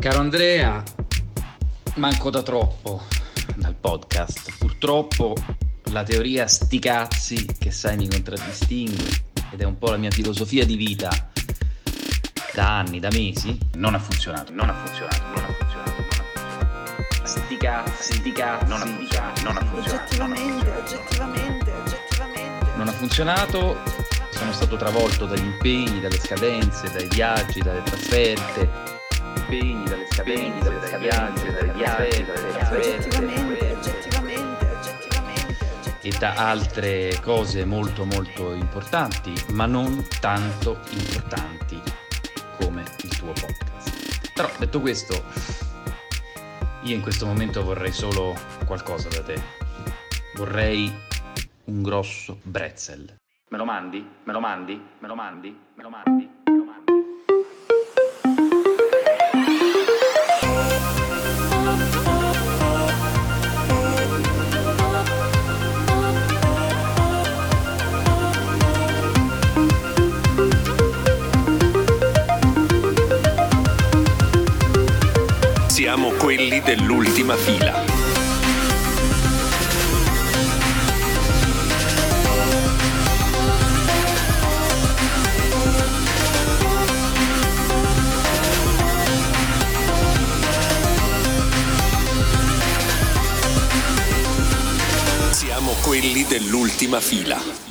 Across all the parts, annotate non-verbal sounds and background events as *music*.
Caro Andrea, manco da troppo dal podcast. Purtroppo la teoria sti cazzi che sai mi contraddistingue ed è un po' la mia filosofia di vita da anni, da mesi, non ha funzionato, non ha funzionato, non ha funzionato. Sti cazzi, sti cazzi, non ha funzionato, non ha funzionato. Oggettivamente, oggettivamente, oggettivamente. Non ha funzionato, sono stato travolto dagli impegni, dalle scadenze, dai viaggi, dalle trasferte. Impegni, dalle scadenze, dai viaggi, dalle viaggi, dalle. Oggettivamente, oggettivamente, oggettivamente, e da altre cose molto molto importanti, ma non tanto importanti come il tuo podcast. Però detto questo, io in questo momento vorrei solo qualcosa da te. Vorrei un grosso bretzel. Me lo mandi? Me lo mandi? Me lo mandi? Me lo mandi? Quelli dell'ultima fila. Quelli dell'ultima fila.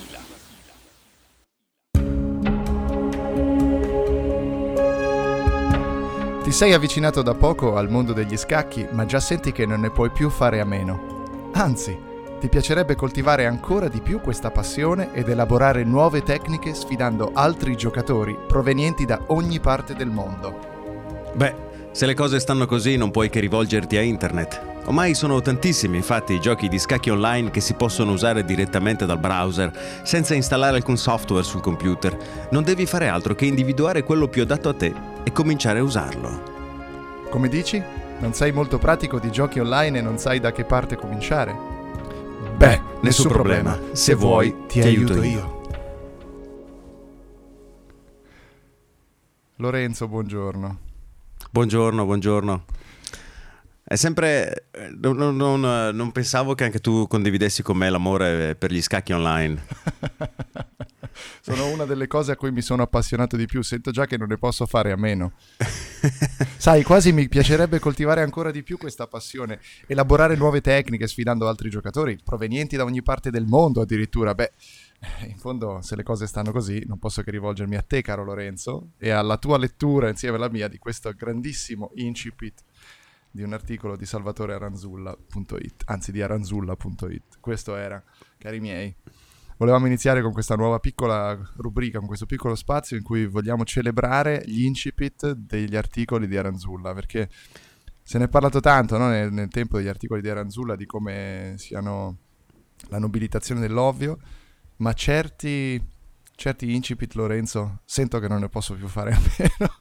Sei avvicinato da poco al mondo degli scacchi, ma già senti che non ne puoi più fare a meno. Anzi, ti piacerebbe coltivare ancora di più questa passione ed elaborare nuove tecniche sfidando altri giocatori provenienti da ogni parte del mondo. Beh, se le cose stanno così non puoi che rivolgerti a internet. Ormai sono tantissimi infatti i giochi di scacchi online che si possono usare direttamente dal browser, senza installare alcun software sul computer. Non devi fare altro che individuare quello più adatto a te e cominciare a usarlo. Come dici? Non sei molto pratico di giochi online e non sai da che parte cominciare? Beh, nessun problema. Se vuoi, ti aiuto io. Lorenzo, buongiorno. Buongiorno, buongiorno. È sempre... eh, Non, non- non, eh, non pensavo che anche tu condividessi con me l'amore per gli scacchi online. *laughs* Sono una delle cose a cui mi sono appassionato di più. Sento già che non ne posso fare a meno. *laughs* Sai, quasi mi piacerebbe coltivare ancora di più questa passione, elaborare nuove tecniche sfidando altri giocatori provenienti da ogni parte del mondo addirittura. Beh, in fondo, se le cose stanno così, non posso che rivolgermi a te, caro Lorenzo, e alla tua lettura insieme alla mia di questo grandissimo incipit di un articolo di Salvatore Aranzulla.it, anzi di aranzulla.it. Questo era, cari miei. Volevamo iniziare con questa nuova piccola rubrica, con questo piccolo spazio in cui vogliamo celebrare gli incipit degli articoli di Aranzulla, perché se ne è parlato tanto no, nel, nel tempo degli articoli di Aranzulla di come siano la nobilitazione dell'ovvio, ma certi, certi incipit, Lorenzo, sento che non ne posso più fare a *laughs* meno.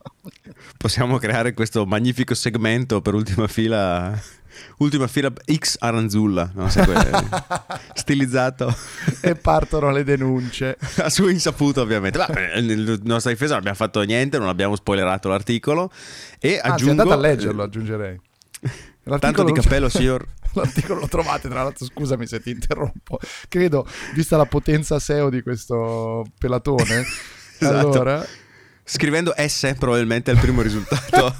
Possiamo creare questo magnifico segmento per ultima fila. Ultima fila X Aranzulla, no? Sai, *laughs* stilizzato e partono le denunce. *laughs* a sua insaputa, ovviamente. Ma, eh, *laughs* nel nostra difesa non abbiamo fatto niente, non abbiamo spoilerato l'articolo. E Anzi, aggiungo. andate a leggerlo, aggiungerei. Tanto di cappello, signor. L'articolo lo trovate, tra l'altro, scusami se ti interrompo. Credo, vista la potenza SEO di questo pelatone, Esatto. allora... Scrivendo S probabilmente è il primo risultato.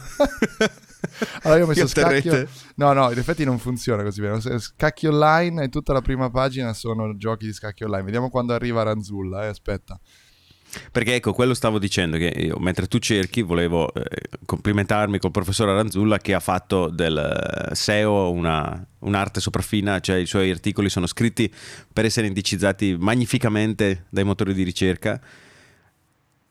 *laughs* Allora io ho messo scacchio... No, no, in effetti non funziona così bene. Scacchi online e tutta la prima pagina sono giochi di scacchi online. Vediamo quando arriva Ranzulla, eh, aspetta. Perché ecco, quello stavo dicendo che io, mentre tu cerchi, volevo eh, complimentarmi col professor Aranzulla che ha fatto del eh, SEO una, un'arte sopraffina, cioè i suoi articoli sono scritti per essere indicizzati magnificamente dai motori di ricerca.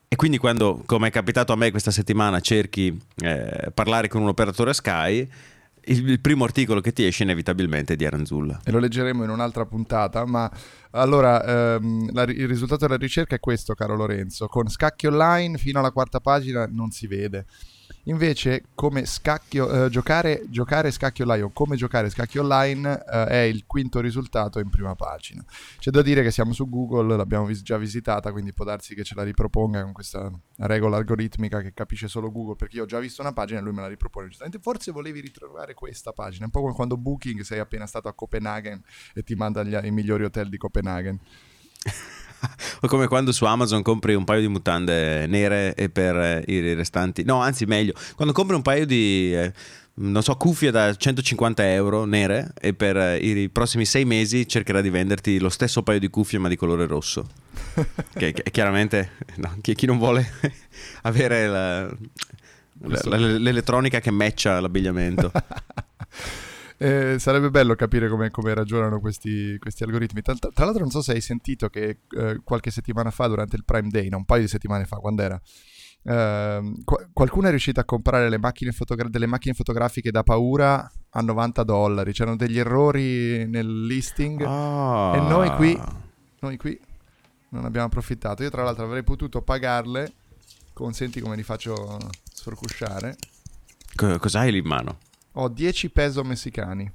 E quindi quando, come è capitato a me questa settimana, cerchi eh, parlare con un operatore Sky, il, il primo articolo che ti esce inevitabilmente è di Aranzulla. E lo leggeremo in un'altra puntata, ma allora ehm, la- il risultato della ricerca è questo, caro Lorenzo. Con scacchi online fino alla quarta pagina non si vede. Invece, come scacchio, eh, giocare, giocare scacchio lion, come giocare scacchio online eh, è il quinto risultato in prima pagina. C'è da dire che siamo su Google, l'abbiamo vis- già visitata, quindi può darsi che ce la riproponga con questa regola algoritmica che capisce solo Google, perché io ho già visto una pagina e lui me la ripropone giustamente. Forse volevi ritrovare questa pagina, un po' come quando Booking sei appena stato a Copenaghen e ti manda gli- i migliori hotel di Copenaghen. *laughs* *laughs* O come quando su Amazon compri un paio di mutande nere e per eh, i restanti... No, anzi meglio, quando compri un paio di... eh, non so, cuffie da 150 euro nere e per eh, i prossimi sei mesi cercherà di venderti lo stesso paio di cuffie ma di colore rosso. *laughs* che, che chiaramente no, chi, chi non vuole *laughs* avere la- la- la- l'elettronica che matcha l'abbigliamento. Eh, sarebbe bello capire come, come ragionano questi, questi algoritmi. Tra, tra l'altro, non so se hai sentito che eh, qualche settimana fa, durante il Prime Day, no, un paio di settimane fa, quando era, qua- qualcuno è riuscito a comprare le macchine fotogra- delle macchine fotografiche da paura a 90 dollari. C'erano degli errori nel listing. Ah. E noi qui, noi qui non abbiamo approfittato. Io, tra l'altro, avrei potuto pagarle. Consenti come li faccio sforcusciare. Co- cos'hai lì in mano? Ho 10 peso messicani.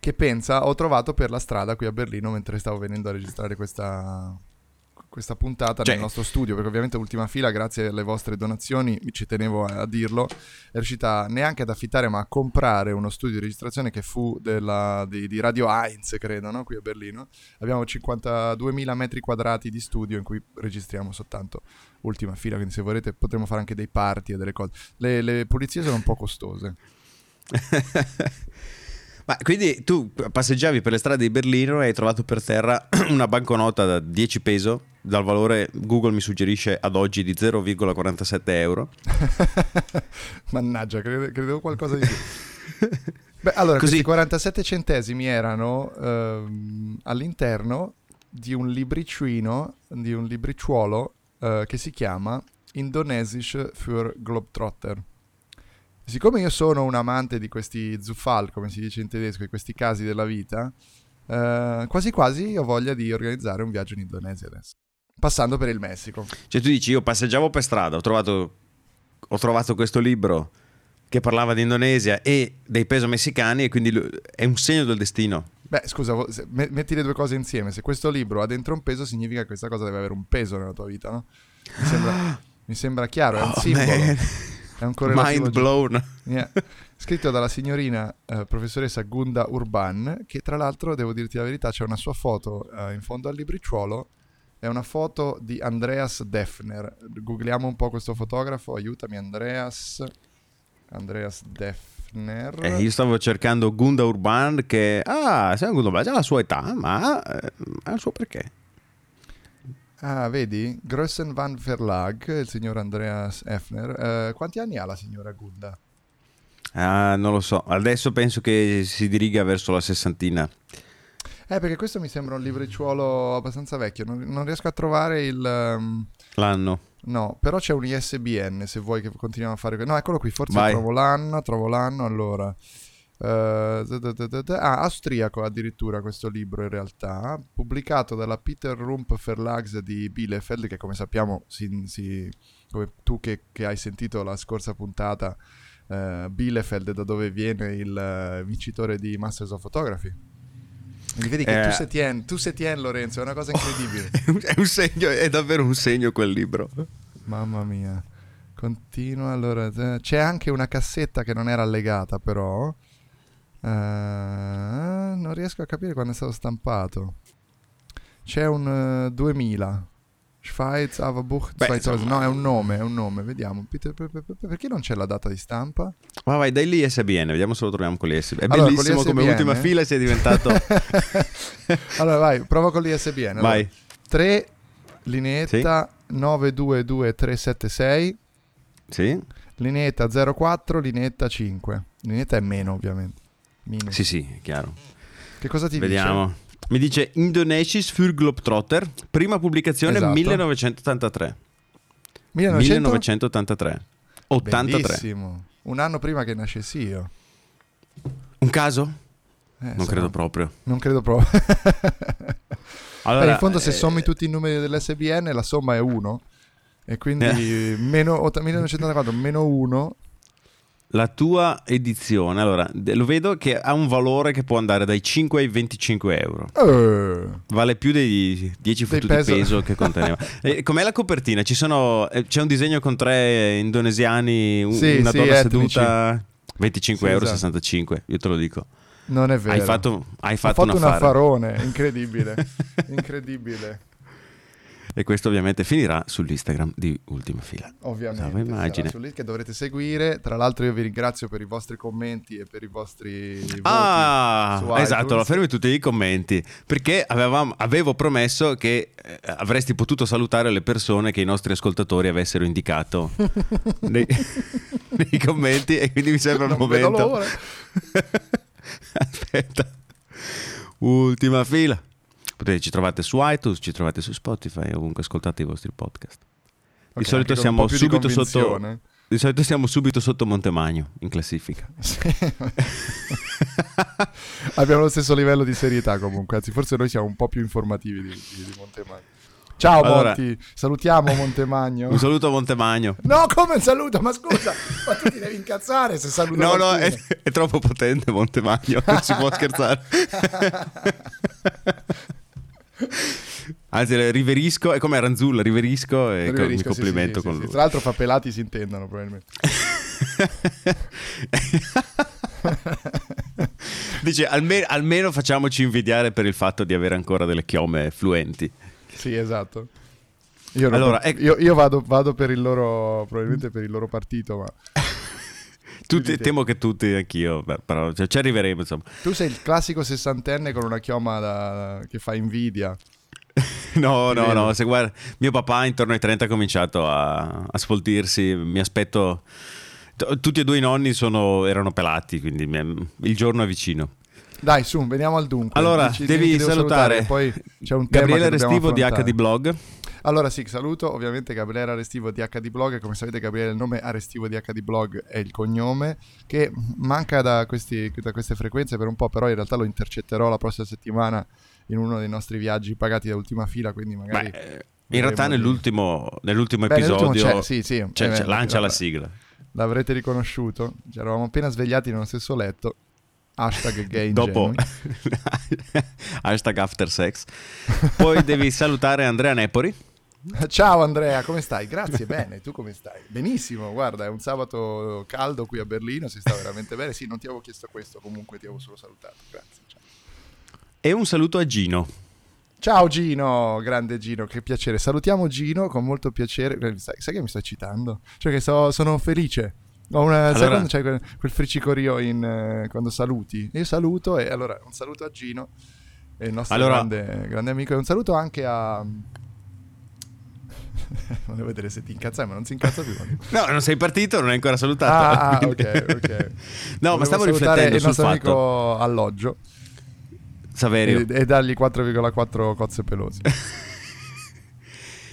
Che pensa, ho trovato per la strada qui a Berlino mentre stavo venendo a registrare questa, questa puntata Cioè- nel nostro studio. Perché ovviamente Ultima Fila, grazie alle vostre donazioni, ci tenevo a, a dirlo, è riuscita neanche ad affittare ma a comprare uno studio di registrazione che fu della- di, di Radio Heinz, credo, no? qui a Berlino. Abbiamo 52.000 metri quadrati di studio in cui registriamo soltanto Ultima Fila, quindi se volete potremo fare anche dei party e delle cose. Le, le pulizie sono un po' costose. *laughs* Ma quindi tu passeggiavi per le strade di Berlino e hai trovato per terra *clears throat* una banconota da 10 peso, dal valore Google mi suggerisce ad oggi di 0,47 euro. *laughs* Mannaggia, crede- credevo qualcosa di più. *laughs* Beh, allora, Così- questi 47 centesimi erano ehm, all'interno di un libricino, di un libriciuolo eh, che si chiama Indonesisch für Globetrotter. Siccome io sono un amante di questi Zufall, come si dice in tedesco, di questi casi della vita, eh, quasi quasi ho voglia di organizzare un viaggio in Indonesia adesso. Passando per il Messico. Cioè tu dici io passeggiavo per strada, ho trovato, ho trovato questo libro che parlava di Indonesia e dei peso messicani e quindi è un segno del destino. Beh, scusa, metti le due cose insieme. Se questo libro ha dentro un peso, significa che questa cosa deve avere un peso nella tua vita, no? Mi sembra, mi sembra chiaro, è un Oh, simbolo. man. È un Mind blown. Yeah. Scritto dalla signorina eh, professoressa Gunda Urban, che tra l'altro, devo dirti la verità, c'è una sua foto eh, in fondo al libriciuolo. È una foto di Andreas Defner. Googliamo un po' questo fotografo, aiutami Andreas. Andreas Defner. Eh, io stavo cercando Gunda Urban che, ah, Gunda Urban ha la sua età, ma eh, ha il suo perché. Ah, vedi? Grössen van Verlag, il signor Andreas Effner. Eh, quanti anni ha la signora Gunda? Ah, non lo so, adesso penso che si diriga verso la sessantina. Eh, perché questo mi sembra un libriciuolo abbastanza vecchio. Non, non riesco a trovare il... ehm, L'anno. no, però c'è un ISBN se vuoi che continuiamo a fare... No, eccolo qui, forse Vai. trovo l'anno, trovo l'anno, allora... Eh, ah, austriaco addirittura questo libro in realtà, pubblicato dalla Peter Rump Verlags di Bielefeld, che come sappiamo, si, si- come tu che, che hai sentito la scorsa puntata, eh, Bielefeld da dove viene il eh, vincitore di Masters of Photography. Quindi vedi che Eh. tu sei Tien, tu sei Tien Lorenzo, è una cosa incredibile. *laughs* è un segno, è davvero un segno quel libro. Mamma mia. Continua allora. C'è anche una cassetta che non era allegata, però. Eh, non riesco a capire quando è stato stampato. C'è un eh, 2000. Schweiz Avabuch Beh, 2000. insomma- No, è un nome, è un nome. Vediamo. Peter- per- per- per- Perché non c'è la data di stampa? Ma vai, dai lì SBN, vediamo se lo troviamo con l'ISBN. È Allora, bellissimo come ultima fila sia diventato... *laughs* allora, vai, prova con l'ISBN. Allora, Vai. 3 lineetta 922376. Sì? Lineetta 04, lineetta 5. Lineetta è meno, ovviamente. Minus. Sì, sì, è chiaro. Che cosa ti Vediamo. Mi dice Indonesisch für Globetrotter, prima pubblicazione Esatto. 1983. dice? 1900? 1983. 83. Bellissimo. Un anno prima che nascessi io. Un caso? Eh, Non sarà- credo proprio. Non credo proprio. *laughs* Allora, Beh, in fondo se eh, sommi tutti i numeri dell'SBN la somma è 1. E quindi meno, ott- 1994 meno 1. La tua edizione, allora, lo vedo che ha un valore che può andare dai 5 ai 25 euro. Eh, Vale più dei 10 Dei fottuti peso. peso che conteneva. *laughs* E com'è la copertina? Ci sono, eh, c'è un disegno con tre indonesiani, un- Sì, una sì, donna etnici. seduta, 25 Sì, euro, esatto. 65, io te lo dico. non è vero. Hai fatto, hai fatto, fatto un affarone, incredibile. *laughs* incredibile. E questo ovviamente finirà sull'Instagram di Ultima Fila. Ovviamente. Stavo immagine. su lì che dovrete seguire. Tra l'altro io vi ringrazio per i vostri commenti e per i vostri Ah, esatto, lo fermi tutti i commenti perché avevamo- avevo promesso che eh, avresti potuto salutare le persone che i nostri ascoltatori avessero indicato *laughs* nei, nei commenti e quindi mi sembra il Non vedo momento. *laughs* Aspetta, ultima fila. Potete, ci trovate su iTunes, ci trovate su Spotify, ovunque ascoltate i vostri podcast. Di Ok, solito siamo più di subito sotto. Di solito siamo subito sotto Montemagno in classifica. *laughs* Abbiamo lo stesso livello di serietà comunque, anzi forse noi siamo un po' più informativi di, di, di Montemagno. Ciao Allora- Monti, salutiamo Montemagno. Un saluto a Montemagno. No, come un saluto? Ma scusa, ma tu ti devi incazzare se saluti No, no, è, è troppo potente Montemagno, non si può scherzare. *laughs* *laughs* Anzi, riverisco, è come Ranzulla, riverisco e co- mi Riverisco, sì, complimento sì, con sì, lui. Tra l'altro fa pelati si intendono probabilmente. *laughs* Dice, alme- almeno facciamoci invidiare per il fatto di avere ancora delle chiome fluenti. Sì, esatto. Io, Allora, ecco- io, io vado, vado per il loro, probabilmente per il loro partito, ma *laughs* Tutti, temo che tutti, anch'io, beh, però cioè, ci arriveremo insomma. tu sei il classico sessantenne con una chioma da- che fa invidia. *laughs* No, no, no, se guarda, mio papà intorno ai 30 ha cominciato a, a sfoltirsi, mi aspetto... t- Tutti e due i nonni sono- erano pelati, quindi mi- il giorno è vicino. Dai, su, veniamo al dunque. Allora, Dici- devi che devo salutare Poi c'è un Gabriele Restivo di. HD Blog. Allora sì, saluto ovviamente Gabriele Arestivo di HD Blog, come sapete Gabriele il nome Arestivo di HD Blog è il cognome, che manca da, questi- da queste frequenze per un po', però in realtà lo intercetterò la prossima settimana in uno dei nostri viaggi pagati da ultima fila, quindi magari... Beh, in realtà nell'ultimo, nell'ultimo Beh, nell'ultimo episodio c'è, sì, sì, c'è- c'è- beh, lancia la sigla. L'avrete riconosciuto, ci eravamo appena svegliati nello stesso letto, hashtag *laughs* gay Dopo *laughs* hashtag after sex. Poi devi salutare Andrea Nepori. *laughs* Ciao Andrea, come stai? Grazie, bene, tu come stai? Benissimo, guarda, è un sabato caldo qui a Berlino, si sta veramente bene. Sì, non ti avevo chiesto questo, comunque ti avevo solo salutato. Grazie. Ciao, E un saluto a Gino. Ciao Gino, grande Gino, che piacere. Salutiamo Gino con molto piacere. Eh, Sai, sai che mi sto citando? Cioè che so- sono felice. Ho una, Sai Allora- quando c'è quel, quel fricicorio in, eh, quando saluti? Io saluto e allora un saluto a Gino, il nostro Allora- grande, grande amico, e un saluto anche a... *laughs* Volevo vedere se ti incazzai, ma non si incazza più. No, non sei partito, non hai ancora salutato. Ah, ah, *laughs* quindi- ok, ok. No, Volevo ma stavo riflettendo il sul nostro fatto. amico alloggio Saverio. e, e dargli 4,4 cozze pelose. *laughs*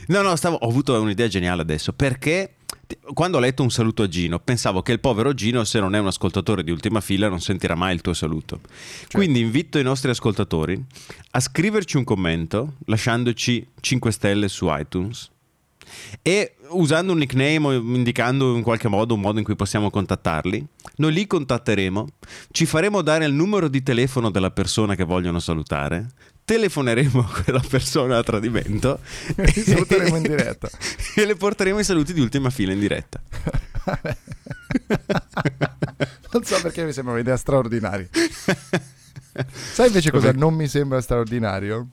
No, no, stavo, ho avuto un'idea geniale adesso. Perché quando ho letto un saluto a Gino, pensavo che il povero Gino, se non è un ascoltatore di ultima fila, non sentirà mai il tuo saluto. Quindi invito i nostri ascoltatori a scriverci un commento, lasciandoci 5 stelle su iTunes. E usando un nickname o indicando in qualche modo un modo in cui possiamo contattarli, noi li contatteremo, ci faremo dare il numero di telefono della persona che vogliono salutare, telefoneremo a *laughs* quella persona a tradimento *laughs* Li saluteremo in diretta. *laughs* e le porteremo i saluti di ultima fila in diretta. non so perché mi sembra un'idea straordinaria. Sai invece cosa Vabbè. non mi sembra straordinario?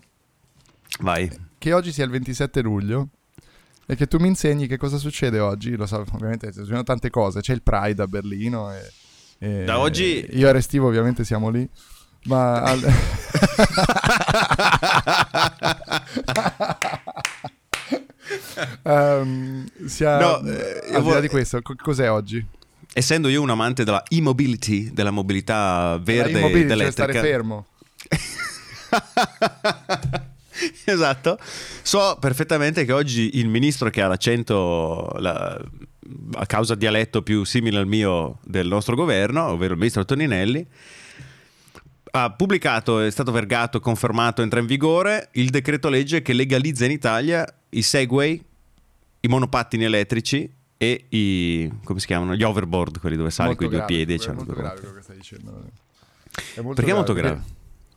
Vai. Che oggi sia il 27 luglio e che tu mi insegni che cosa succede oggi. Lo so, ovviamente succedono tante cose. C'è il Pride a Berlino. E, e- Da oggi- Io e Restivo ovviamente siamo lì. Ma... al- *laughs* Ehm, sia- No, eh, al di là vo- di questo, co- cos'è oggi? Essendo io un amante della e-mobility, della mobilità verde La ed immobility, cioè elettrica. stare fermo. *laughs* *laughs* esatto. So perfettamente che oggi il ministro che ha l'accento la- a causa dialetto più simile al mio del nostro governo, ovvero il ministro Toninelli, ha pubblicato, è stato vergato, confermato, entra in vigore il decreto legge che legalizza in Italia i Segway i monopattini elettrici e i come si chiamano? Gli overboard, quelli dove sali con i due grave, piedi è c'hanno molto grave quello che stai dicendo. È molto Perché è molto grave?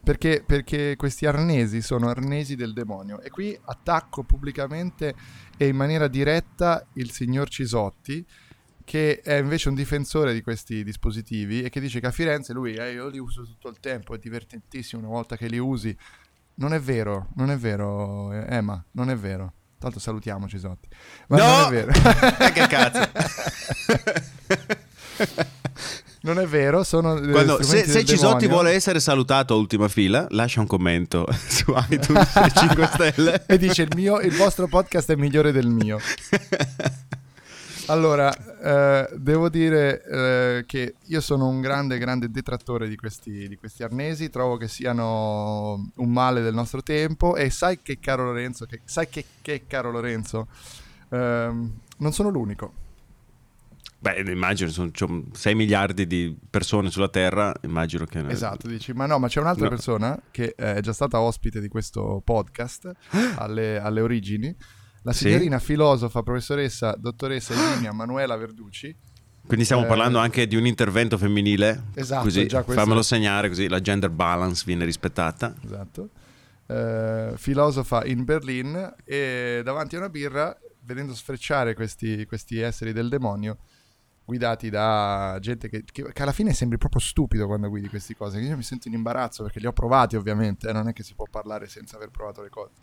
Perché, perché questi arnesi sono arnesi del demonio e qui attacco pubblicamente e in maniera diretta il signor Cisotti che è invece un difensore di questi dispositivi e che dice che a Firenze lui eh, io li uso tutto il tempo, è divertentissimo una volta che li usi. Non è vero, non è vero, eh, Emma, non è vero. Tanto salutiamo Cisotti. Ma No! non è vero. *laughs* Eh, che cazzo. *laughs* non è vero, sono eh, Quando- se se Cisotti vuole essere salutato a ultima fila, lascia un commento *laughs* su iTunes e *laughs* 5 stelle. e dice il, mio, il vostro podcast è migliore del mio. Allora, eh, devo dire eh, che io sono un grande, grande detrattore di questi, di questi arnesi, trovo che siano un male del nostro tempo e sai che caro Lorenzo, che, sai che, che caro Lorenzo, ehm, non sono l'unico. Beh, immagino, sono 6 miliardi di persone sulla Terra, immagino che... Esatto, dici, ma no, ma c'è un'altra No. persona che eh, è già stata ospite di questo podcast *gasps* alle, alle origini, la Sì? signorina filosofa, professoressa, dottoressa Eugenia *gasps* Manuela Verducci. Quindi stiamo Eh, parlando anche di un intervento femminile. Esatto, così, già questo- fammelo segnare così la gender balance viene rispettata. Esatto. Eh, filosofa in Berlin e davanti a una birra, vedendo sfrecciare questi, questi esseri del demonio, guidati da gente che, che- che alla fine sembri proprio stupido quando guidi queste cose. Io mi sento in imbarazzo perché li ho provati ovviamente, eh, non è che si può parlare senza aver provato le cose.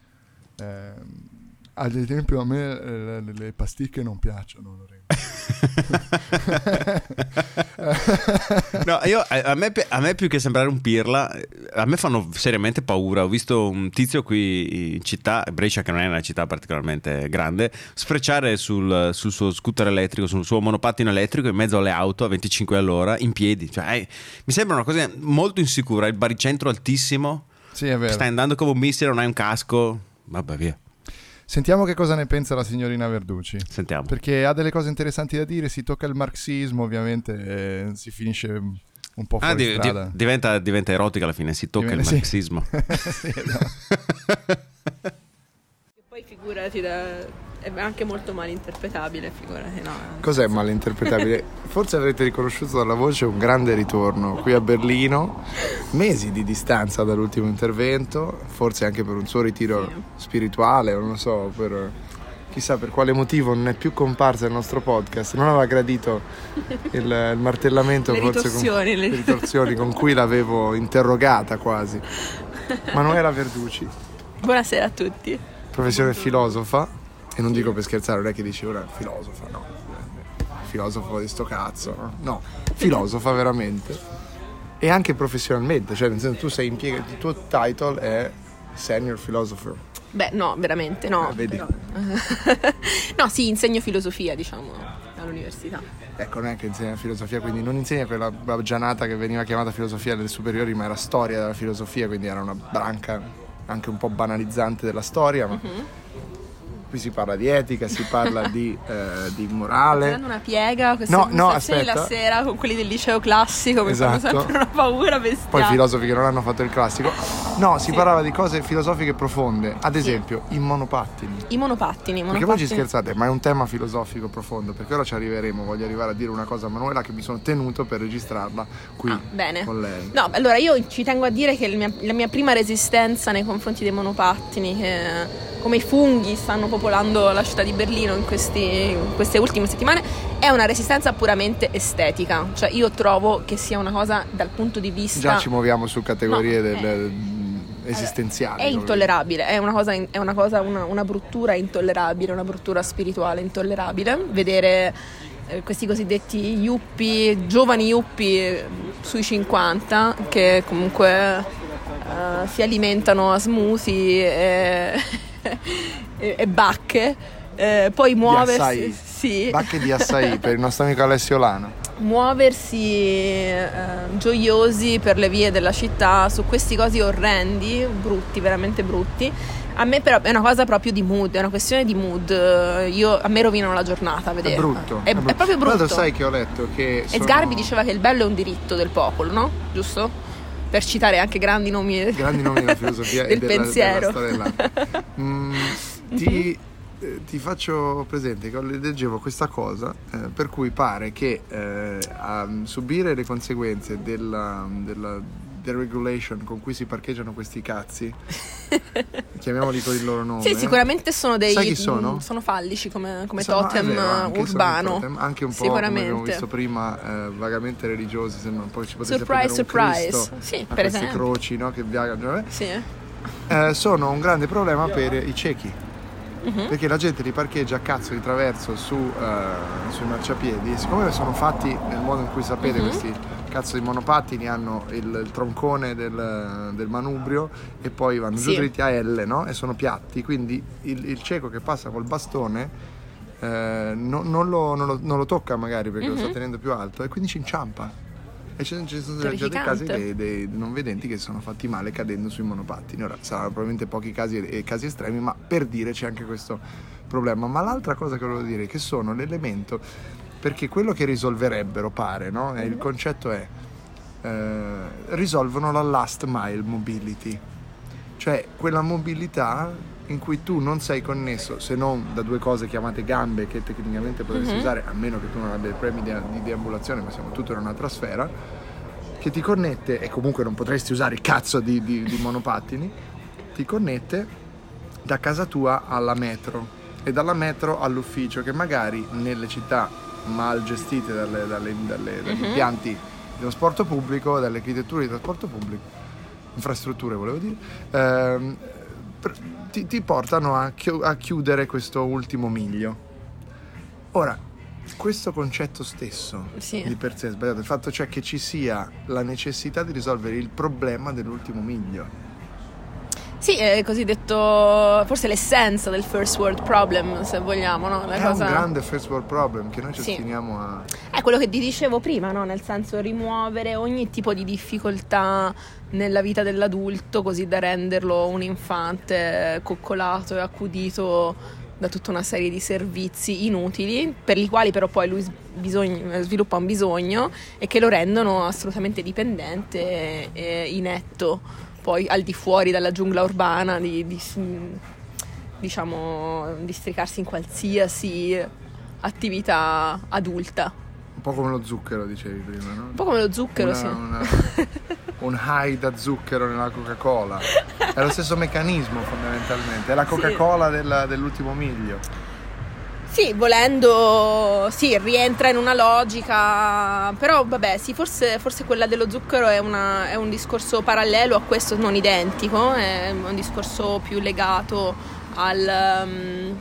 Ehm, ad esempio a me eh, le, le pasticche non piacciono, Lorenzo. *laughs* *laughs* No, io, a, me, a me più che sembrare un pirla, a me fanno seriamente paura. Ho visto un tizio qui in città, Brescia che non è una città particolarmente grande, sfrecciare sul, sul suo scooter elettrico, sul suo monopattino elettrico in mezzo alle auto a 25 all'ora in piedi. Cioè, eh, mi sembra una cosa molto insicura, il baricentro altissimo, sì, stai andando come un missile, non hai un casco, vabbè via, Sentiamo che cosa ne pensa la signorina Verducci. sentiamo. Perché ha delle cose interessanti da dire, si tocca il marxismo ovviamente e si finisce un po' fuori Ah, di- di- diventa, diventa erotica alla fine, si tocca Diventa- il sì. marxismo. *laughs* Sì, no. *laughs* Figurati, da- è anche molto mal interpretabile, figurati, no. Cos'è malinterpretabile? *laughs* Forse avrete riconosciuto dalla voce un grande ritorno qui a Berlino, mesi di distanza dall'ultimo intervento, forse anche per un suo ritiro Sì. spirituale, non lo so, per chissà per quale motivo non è più comparsa il nostro podcast, non aveva gradito il, il martellamento, Le forse ritorsioni, con, le- le ritorsioni con cui l'avevo interrogata quasi. Manuela Verducci, Buonasera a tutti. Professione filosofa, e non dico per scherzare, non è che dici ora filosofa, no. Filosofo di sto cazzo, no? No, filosofa veramente. E anche professionalmente, cioè nel senso tu sei impiegato, il tuo title è senior philosopher. Beh, no, veramente, no. Ah, vedi. però- *laughs* no, sì, insegno filosofia, diciamo, all'università. Ecco, non è che insegna filosofia, quindi non insegna quella baggianata che veniva chiamata filosofia delle superiori, ma era storia della filosofia, quindi era una branca anche un po' banalizzante della storia, ma Mhm. qui si parla di etica, si parla *laughs* di, eh, di morale. Prendo una piega, queste No, no, conversazioni la aspetta. sera con quelli del liceo classico, mi fanno Esatto. sempre una paura bestiale. Poi filosofi che non hanno fatto il classico. No, si Sì. parlava di cose filosofiche profonde, ad esempio i monopattini. I monopattini, i Perché voi ci monopattini. scherzate, ma è un tema filosofico profondo, perché ora ci arriveremo, voglio arrivare a dire una cosa a Manuela che mi sono tenuto per registrarla qui Ah, bene. con lei. No, allora io ci tengo a dire che il mia- la mia prima resistenza nei confronti dei monopattini, che come i funghi stanno popolando la città di Berlino in, questi- in queste ultime settimane, è una resistenza puramente estetica. Cioè io trovo che sia una cosa dal punto di vista... Già ci muoviamo su categorie No, del- eh. Esistenziali. È intollerabile, è una cosa, è una, cosa una, una bruttura intollerabile, una bruttura spirituale intollerabile. Vedere eh, questi cosiddetti yuppie, giovani yuppie sui 50 che comunque eh, si alimentano a smoothie e, *laughs* e- e bacche. eh, poi muoversi, sì, Bacche di açaí per il nostro amico Alessio Lano. Muoversi eh, gioiosi per le vie della città su questi cosi orrendi, brutti, veramente brutti. A me però è una cosa proprio di mood, è una questione di mood. Io, a me rovinano la giornata a È vedere. brutto. È, è proprio Tra l'altro brutto. sai che ho letto che E Sgarbi diceva che il bello è un diritto del popolo, no? Giusto? Per citare anche grandi nomi, grandi nomi della filosofia *laughs* del e della, pensiero. della. *laughs* Mm, ti eh, ti faccio presente che leggevo questa cosa eh, per cui pare che eh, a subire le conseguenze della, della deregulation con cui si parcheggiano questi cazzi, *laughs* chiamiamoli con il loro nome. Sì, sicuramente sono dei Sai chi sono? sono fallici come, come Sono- totem è vero, anche eh, sono urbano. totem, anche un po' come abbiamo visto prima, eh, vagamente religiosi, sembra poi ci potesse Surprise, un surprise. Cristo Sì, per esempio. croci no, che viaggiano. eh. Sì. Eh, sono un grande problema per i ciechi. Mhm. Perché la gente li parcheggia a cazzo di traverso su, eh, sui marciapiedi e siccome sono fatti nel modo in cui sapete Mhm. questi cazzo di monopattini hanno il, il troncone del, del manubrio e poi vanno giù Sì. dritti a L no? e sono piatti quindi il, il cieco che passa col bastone eh, no- non, lo, non lo- non lo tocca magari perché lo sta Mhm. tenendo più alto e quindi ci inciampa e ci ci sono già dei casi dei, dei non vedenti che sono fatti male cadendo sui monopattini. Ora saranno probabilmente pochi casi casi estremi, ma per dire c'è anche questo problema. Ma l'altra cosa che volevo dire è che sono l'elemento perché quello che risolverebbero pare, no? E il concetto è eh, risolvono la last mile mobility, cioè quella mobilità in cui tu non sei connesso se non da due cose chiamate gambe che tecnicamente potresti Mhm. usare a meno che tu non abbia i premi di, di deambulazione ma siamo tutto in un'altra sfera che ti connette e comunque non potresti usare il cazzo di, di- di monopattini ti connette da casa tua alla metro e dalla metro all'ufficio che magari nelle città mal gestite dalle- dalle- dalle- dagli Mhm. impianti di trasporto pubblico dalle architetture di trasporto pubblico infrastrutture volevo dire ehm, per- ti, ti portano a, chi- a chiudere questo ultimo miglio ora questo concetto stesso Sì. di per sé è sbagliato il fatto cioè che ci sia la necessità di risolvere il problema dell'ultimo miglio Sì, è cosiddetto forse l'essenza del first world problem, se vogliamo, no? La è cosa- un grande first world problem che noi ci Sì. ostiniamo a È quello che ti dicevo prima, no? Nel senso rimuovere ogni tipo di difficoltà nella vita dell'adulto così da renderlo un infante coccolato e accudito da tutta una serie di servizi inutili per i quali però poi lui s- bisogn- sviluppa un bisogno e che lo rendono assolutamente dipendente e inetto poi al di fuori dalla giungla urbana di, di diciamo districarsi in qualsiasi attività adulta. Un po' come lo zucchero dicevi prima no? Un po' come lo zucchero, Una- sì. una- un high da zucchero nella Coca-Cola è lo stesso meccanismo fondamentalmente è la Coca-Cola della- dell'ultimo miglio Sì, volendo, sì, rientra in una logica, però vabbè, sì, forse, forse quella dello zucchero è, una- è un discorso parallelo a questo, non identico, è un discorso più legato al, um,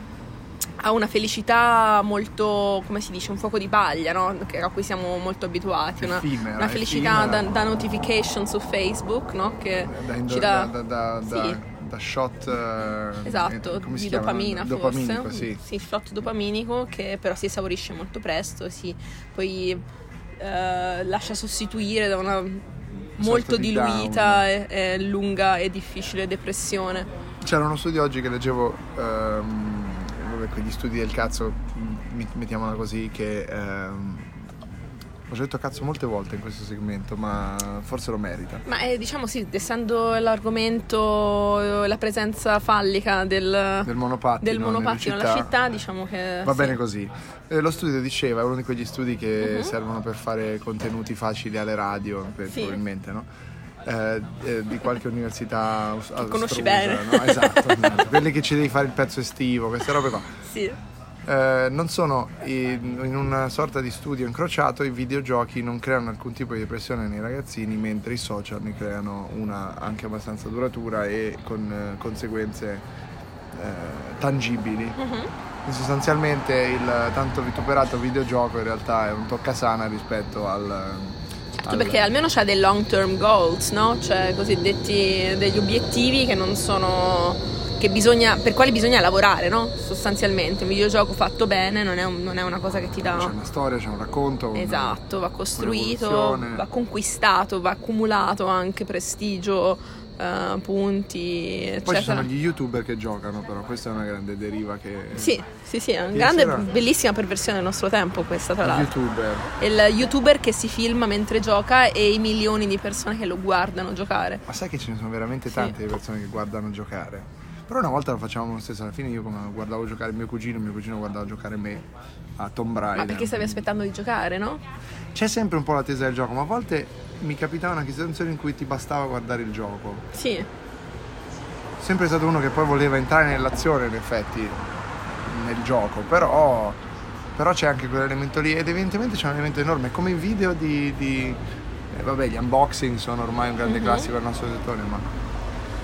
a una felicità molto, come si dice, un fuoco di paglia, no? Che- a cui siamo molto abituati, una, Effimera, una felicità da, effimera. da notification su Facebook, no? Che da, indo- ci dà... da- da- sì. da shot eh, Esatto, eh, di dopamina dopaminico forse. sì shot dopaminico che però si esaurisce molto presto, si poi eh, lascia sostituire da una molto di diluita e, e lunga e difficile depressione. C'era uno studio oggi che leggevo, vabbè, quegli studi del cazzo, m- mettiamola così, che ehm, ho già detto cazzo molte volte in questo segmento, ma forse lo merita. Ma eh, diciamo sì, essendo l'argomento eh, la presenza fallica del, Del monopattino, del monopattino nelle alla città. città, diciamo che Va sì. bene così. Eh, lo studio diceva, è uno di quegli studi che Mhm. servono per fare contenuti facili alle radio, Sì. probabilmente, no? Eh, eh, di qualche università Che conosci astrusa, bene. no? Esatto, *laughs* esatto. quelli che ci devi fare il pezzo estivo, queste robe qua. Sì. Eh, non sono in, in una sorta di studio incrociato, i videogiochi non creano alcun tipo di depressione nei ragazzini, mentre i social ne creano una anche abbastanza duratura e con eh, conseguenze eh, tangibili. Quindi sostanzialmente il tanto vituperato videogioco in realtà è un toccasana rispetto al... Certo, al- perché almeno c'ha dei long term goals, no? Cioè cosiddetti degli obiettivi che non sono che bisogna, per quali bisogna lavorare, no? Sostanzialmente, un videogioco fatto bene non è, un- non è una cosa che ti C'è dà una storia, c'è un racconto. Esatto, va costruito, va conquistato, va accumulato anche prestigio, eh, punti, Poi ci eccetera. sono gli youtuber che giocano, però questa è una grande deriva che... Sì, sì, sì, è una grande, sera- bellissima perversione del nostro tempo questa tra l'altro. youtuber. Il youtuber che si filma mentre gioca e i milioni di persone che lo guardano giocare. Ma sai che ce ne sono veramente Sì. tante di persone che guardano giocare? Però una volta lo facevamo lo stesso, alla fine io come guardavo giocare mio cugino, mio cugino guardava giocare me a Tomb Raider. Ma perché stavi aspettando di giocare, no? C'è sempre un po' l'attesa del gioco, ma a volte mi capitava una situazione in cui ti bastava guardare il gioco. Sì. Sempre stato uno che poi voleva entrare nell'azione, in effetti, nel gioco, però, però c'è anche quell'elemento lì ed evidentemente c'è un elemento enorme, come i video di... di- eh, vabbè, gli unboxing sono ormai un grande classico del nostro settore, ma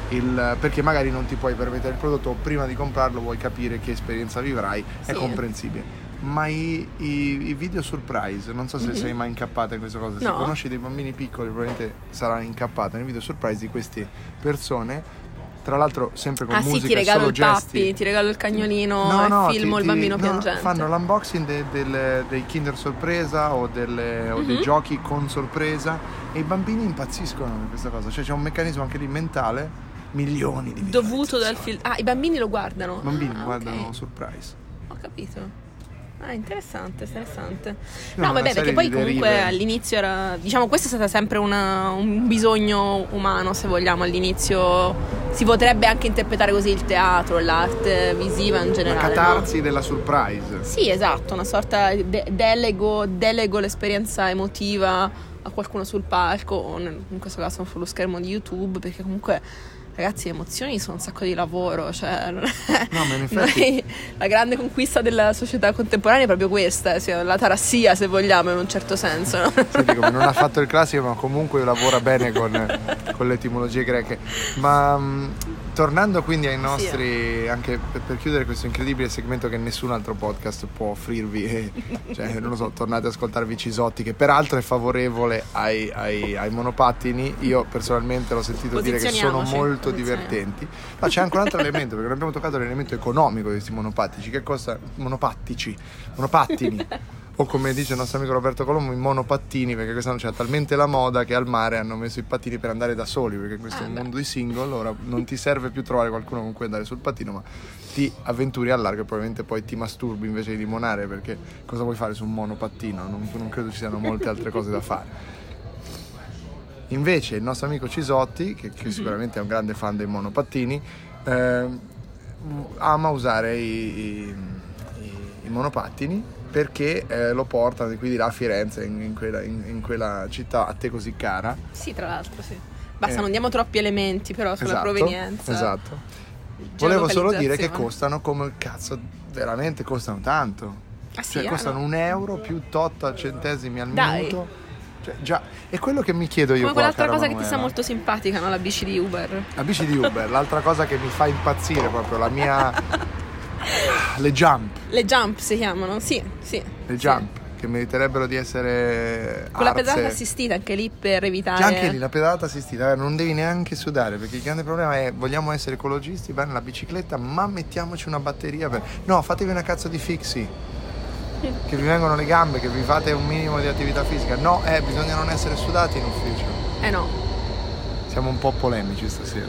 il- perché magari non ti puoi permettere il prodotto prima di comprarlo vuoi capire che esperienza vivrai, è Sì. comprensibile. Ma i, i- i video surprise, non so se sei mai incappata in questa cosa, se. No. conosci dei bambini piccoli probabilmente saranno incappata nei video surprise di queste persone, tra l'altro sempre con Ah musica sì, ti regalo il gesti. pappi, ti regalo il cagnolino No, no, filmo ti- il bambino ti- no, piangente. Fanno l'unboxing de- del- dei Kinder sorpresa o, delle- o dei Mhm. giochi con sorpresa e i bambini impazziscono per questa cosa. Cioè c'è un meccanismo anche lì mentale, milioni di Dovuto dal visualizzazioni. film. Ah, i bambini lo guardano. I bambini Ah, guardano ok. surprise. Ho capito. Ah, interessante, interessante. No, No, vabbè, perché poi comunque derive. all'inizio era. Diciamo, questo è stato sempre una- un bisogno umano, se vogliamo. All'inizio si potrebbe anche interpretare così il teatro, l'arte visiva in La generale. no? catarsi della surprise. Sì, esatto, una sorta di delego, delego l'esperienza emotiva a qualcuno sul palco, o in questo caso sullo schermo di YouTube, perché comunque. Ragazzi, le emozioni sono un sacco di lavoro, cioè non è- No, ma in *laughs* effetti- noi- la grande conquista della società contemporanea è proprio questa, eh, la tarassia se vogliamo in un certo senso. no? Sì, dico, non ha fatto il classico, ma comunque lavora bene con, con le etimologie greche. Ma mh, tornando quindi ai nostri, anche per, per chiudere questo incredibile segmento che nessun altro podcast può offrirvi, eh, *laughs* cioè, non lo so, tornate ad ascoltarvi Cisotti, che peraltro è favorevole ai, ai- ai monopattini. Io personalmente l'ho sentito dire che sono molto divertenti. Ma c'è anche un altro *laughs* elemento, perché non abbiamo toccato l'elemento economico di questi monopattici, che costa monopattici, monopattini. *laughs* O come dice il nostro amico Roberto Colombo, i monopattini, perché quest'anno c'è talmente la moda che al mare hanno messo i pattini per andare da soli, perché questo è un Ah, beh. mondo di single, ora non ti serve più trovare qualcuno con cui andare sul pattino, ma ti avventuri al largo e probabilmente poi ti masturbi invece di limonare, perché cosa vuoi fare su un monopattino? Non, non credo ci siano molte altre cose da fare. Invece il nostro amico Cisotti, che, che sicuramente è un grande fan dei monopattini, ehm, ama usare i- i- i monopattini perché eh, lo portano di qui di là a Firenze, in, in quella, in- in quella città a te così cara. sì, tra l'altro, sì. Basta, Eh. non diamo troppi elementi però sulla Esatto, provenienza. Esatto. Volevo solo dire che costano come il cazzo, veramente costano tanto. Ah, sì, Cioè, eh, costano no. un euro più tot centesimi al Dai. minuto. Cioè, già, è quello che mi chiedo io Come qua, quell'altra cosa che ti sta Manuela. molto simpatica, no? La bici di Uber. La bici di Uber, l'altra cosa che mi fa impazzire proprio, la mia... *laughs* Le jump, Le jump si chiamano, sì, sì. le sì. jump, che meriterebbero di essere Con la pedalata assistita anche lì per evitare. Anche lì la pedalata assistita, eh, non devi neanche sudare perché il grande problema è vogliamo essere ecologisti, bene la bicicletta, ma mettiamoci una batteria per... No, fatevi una cazzo di fixi. Che vi vengono le gambe, che vi fate un minimo di attività fisica. No, eh, bisogna non essere sudati in ufficio. Eh no. Siamo un po' polemici stasera.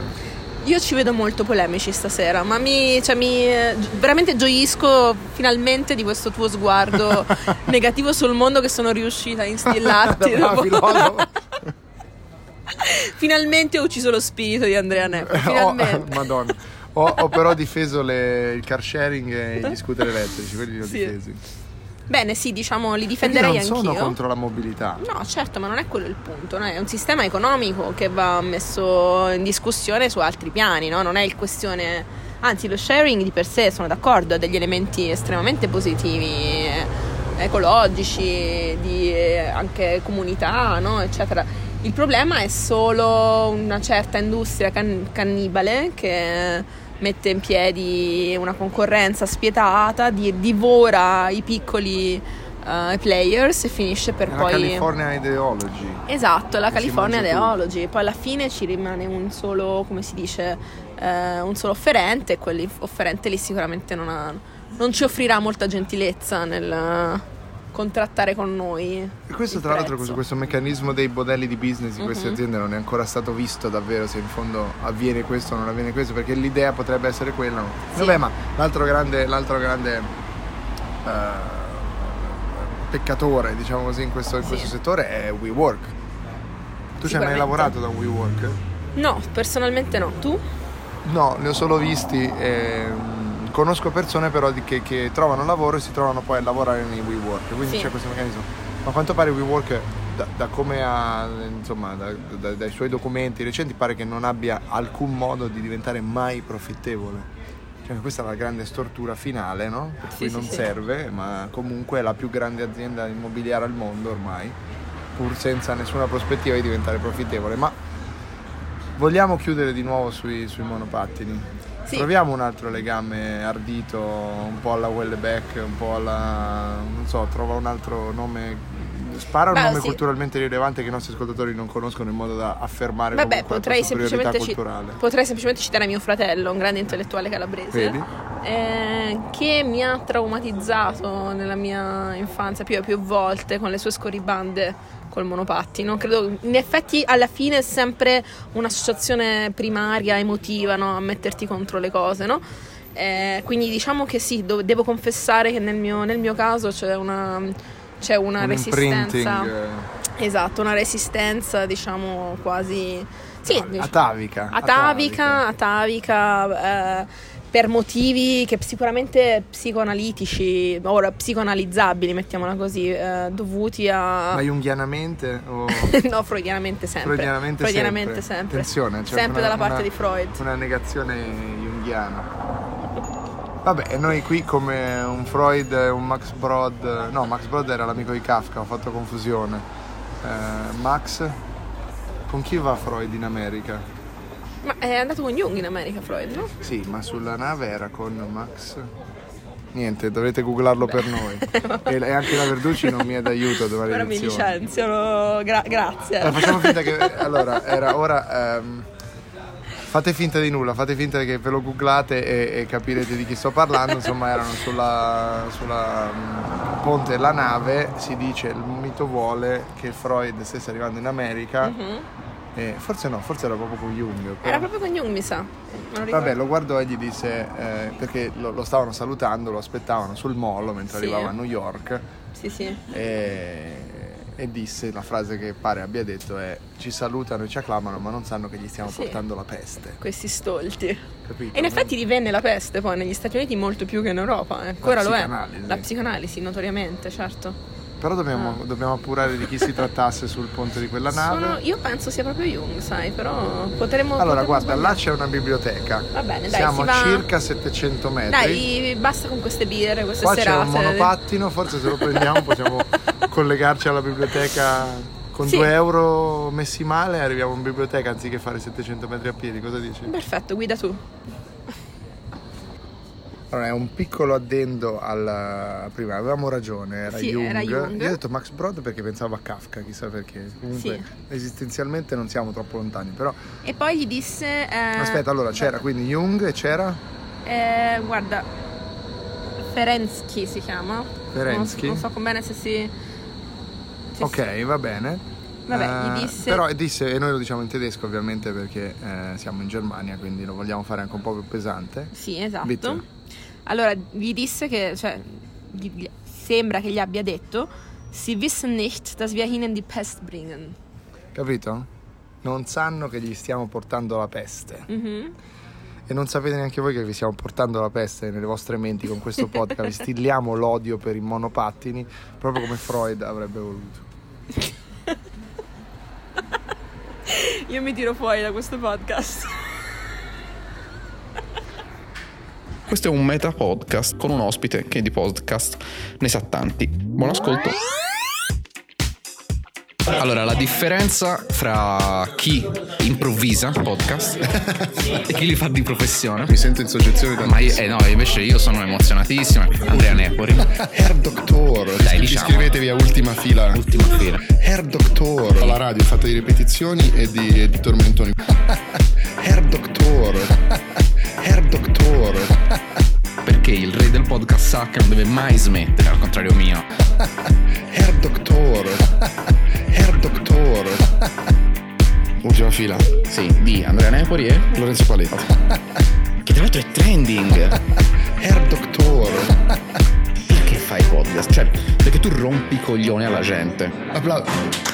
Io ci vedo molto polemici stasera, ma mi, cioè, mi eh, veramente gioisco finalmente di questo tuo sguardo *laughs* negativo sul mondo che sono riuscita a instillarti. *laughs* *laughs* Finalmente ho ucciso lo spirito di Andrea Neppi. Oh. Madonna. Ho, ho però difeso le- il car sharing e gli scooter elettrici, quelli li ho Sì. difesi. Bene, sì, diciamo, li Io difenderei non sono anch'io. contro la mobilità. No, certo, ma non è quello il punto, no? è un sistema economico che va messo in discussione su altri piani, no? non è il questione, anzi lo sharing di per sé sono d'accordo, ha degli elementi estremamente positivi, eh, ecologici, di eh, anche comunità, no? eccetera. Il problema è solo una certa industria can- cannibale che mette in piedi una concorrenza spietata, di- divora i piccoli eh, players e finisce per È poi... La California Ideology. Esatto, la California. Ideology. Poi alla fine ci rimane un solo, come si dice, eh, un solo offerente e quell'offerente lì sicuramente non, ha- non ci offrirà molta gentilezza nel contrattare con noi. E questo tra l'altro prezzo. questo, questo meccanismo dei modelli di business di queste Mhm. aziende non è ancora stato visto davvero se in fondo avviene questo o non avviene questo perché l'idea potrebbe essere quella. Sì. Vabbè ma l'altro grande, l'altro grande eh, peccatore diciamo così in questo, in Sì. questo settore è WeWork. Tu ci hai mai lavorato da WeWork? No, personalmente no. Tu? No, ne ho solo visti. ehm, conosco persone però di- che, che trovano lavoro e si trovano poi a lavorare nei WeWork, quindi Sì. c'è questo meccanismo. Ma a quanto pare WeWork, da, da come ha, insomma, da- da- dai suoi documenti recenti, pare che non abbia alcun modo di diventare mai profittevole. Cioè, questa è la grande stortura finale, no? Per cui sì, non sì. serve, ma comunque è la più grande azienda immobiliare al mondo ormai, pur senza nessuna prospettiva di diventare profittevole. Ma vogliamo chiudere di nuovo sui, sui monopattini? Sì. Troviamo un altro legame ardito, un po' alla Wellebeck, un po' alla... non so, trova un altro nome... Spara un Beh, nome sì. culturalmente rilevante che i nostri ascoltatori non conoscono in modo da affermare Vabbè, potrei semplicemente, ci- culturale. potrei semplicemente citare mio fratello, un grande intellettuale calabrese, eh, che mi ha traumatizzato nella mia infanzia più e più volte con le sue scorribande col monopattino. Credo, in effetti, alla fine è sempre un'associazione primaria, emotiva, no? a metterti contro le cose, no? Eh, quindi diciamo che sì, do- devo confessare che nel mio, nel mio caso c'è una, c'è una un resistenza. Esatto, una resistenza, diciamo, quasi... Sì, diciamo- atavica. atavica, atavica, eh, per motivi che sicuramente psicoanalitici, ora psicoanalizzabili, mettiamola così, eh, dovuti a... Ma junghianamente o *laughs* no, freudianamente sempre. freudianamente, Freudianamente sempre? sempre. Attenzione, c'è Sempre una- dalla parte una- di Freud. Una negazione junghiana. Vabbè, noi qui come un Freud e un Max Brod, no, Max Brod era l'amico di Kafka, ho fatto confusione. Eh, Max, con chi va Freud in America? Ma è andato con Jung in America Freud, no? Sì, ma sulla nave era con Max. Niente, dovete googlarlo per noi. *laughs* E, e anche la Verducci non mi è d'aiuto a domani Ora mi licenziano, gra- grazie. Allora, facciamo finta che. Allora, era ora. ehm, fate finta di nulla, fate finta che ve lo googlate e, e capirete di chi sto parlando. Insomma, erano sulla, sulla mm, ponte della nave. Si dice il mito vuole che Freud stesse arrivando in America. Mhm. E forse no, forse era proprio con Jung. però- Era proprio con Jung, mi sa. Lo. Vabbè, lo guardò e gli disse, eh, perché lo, lo stavano salutando, lo aspettavano sul molo mentre Sì. arrivava a New York Sì, sì. e, e disse la frase che pare abbia detto è ci salutano e ci acclamano ma non sanno che gli stiamo Sì. portando la peste. Questi stolti. Capito? E in effetti divenne la peste poi negli Stati Uniti molto più che in Europa, eh. ancora lo è. La psicanalisi, notoriamente, certo. Però dobbiamo, Ah. dobbiamo appurare di chi si trattasse sul ponte di quella nave. Sono- io penso sia proprio Jung, sai, però potremmo... Allora, potremmo guarda, là sbagliare. c'è una biblioteca. Va bene, dai, Siamo si va- a circa 700 metri. Dai, basta con queste birre, queste Qua c'è serate. un monopattino, forse se lo prendiamo *laughs* possiamo collegarci alla biblioteca con Sì. 2 euro messi male arriviamo in biblioteca anziché fare 700 metri a piedi, cosa dici? Perfetto, guida tu. Allora, è un piccolo addendo al prima, avevamo ragione, era, Sì, Jung. era Jung. Io ho detto Max Brod perché pensavo a Kafka, chissà perché. Comunque esistenzialmente non siamo troppo lontani, però E poi gli disse... eh, aspetta, allora c'era quindi Jung e c'era eh, guarda, Ferensky si chiama. Ferenczky? Non, non so bene se si... se Ok, va bene. Vabbè, Eh, gli disse- Però disse, e noi lo diciamo in tedesco ovviamente perché eh, siamo in Germania, quindi lo vogliamo fare anche un po' più pesante. Sì, esatto. Bitte. Allora, gli disse che, cioè, gli- sembra che gli abbia detto, Sie wissen nicht, dass wir ihnen die Pest bringen. Capito? Non sanno che gli stiamo portando la peste. Mhm. E non sapete neanche voi che vi stiamo portando la peste nelle vostre menti con questo podcast. Stilliamo l'odio per i monopattini, proprio come Freud avrebbe voluto. *laughs* Io mi tiro fuori da questo podcast. Questo è un meta podcast con un ospite che di podcast ne sa tanti. Buon ascolto. Allora, la differenza fra chi improvvisa podcast *laughs* e chi li fa di professione. Mi sento in soggezione da Ma io, eh no, invece io sono emozionatissimo. Andrea Nepori, Herr Doctor, Dai, diciamo. iscrivetevi a ultima fila. ultima fila. Herr Doctor, la radio fatta di ripetizioni e di, e di tormentoni. *laughs* podcast sa che non deve mai smettere, al contrario mio. *laughs* Herr Doctor, *laughs* Herr Doctor. *laughs* Ultima fila, Sì, di Andrea Nepori e Lorenzo Paletti. che tra l'altro è trending. Herr Doctor, Perché fai podcast? Cioè, perché tu rompi i coglioni alla gente. applauso.